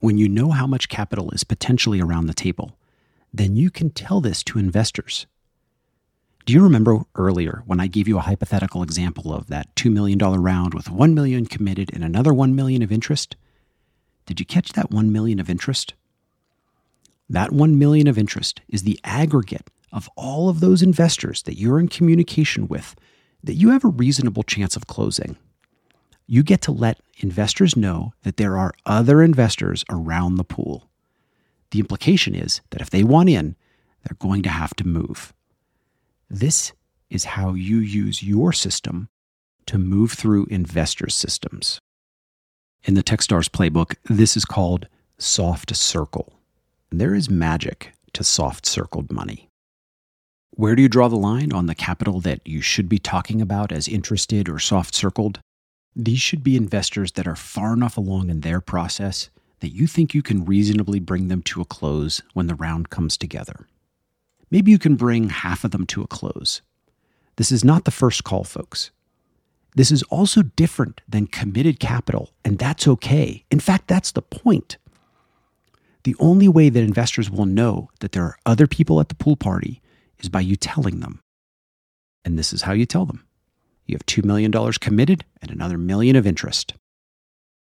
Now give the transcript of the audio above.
When you know how much capital is potentially around the table, then you can tell this to investors. Do you remember earlier when I gave you a hypothetical example of that $2 million round with 1 million committed and another 1 million of interest? Did you catch that 1 million of interest? That 1 million of interest is the aggregate of all of those investors that you're in communication with that you have a reasonable chance of closing. You get to let investors know that there are other investors around the pool. The implication is that if they want in, they're going to have to move. This is how you use your system to move through investors' systems. In the Techstars playbook, this is called soft circle. There is magic to soft circled money. Where do you draw the line on the capital that you should be talking about as interested or soft circled? These should be investors that are far enough along in their process that you think you can reasonably bring them to a close when the round comes together. Maybe you can bring half of them to a close. This is not the first call, folks. This is also different than committed capital, and that's okay. In fact, that's the point. The only way that investors will know that there are other people at the pool party is by you telling them. And this is how you tell them you have $2 million committed and another million of interest.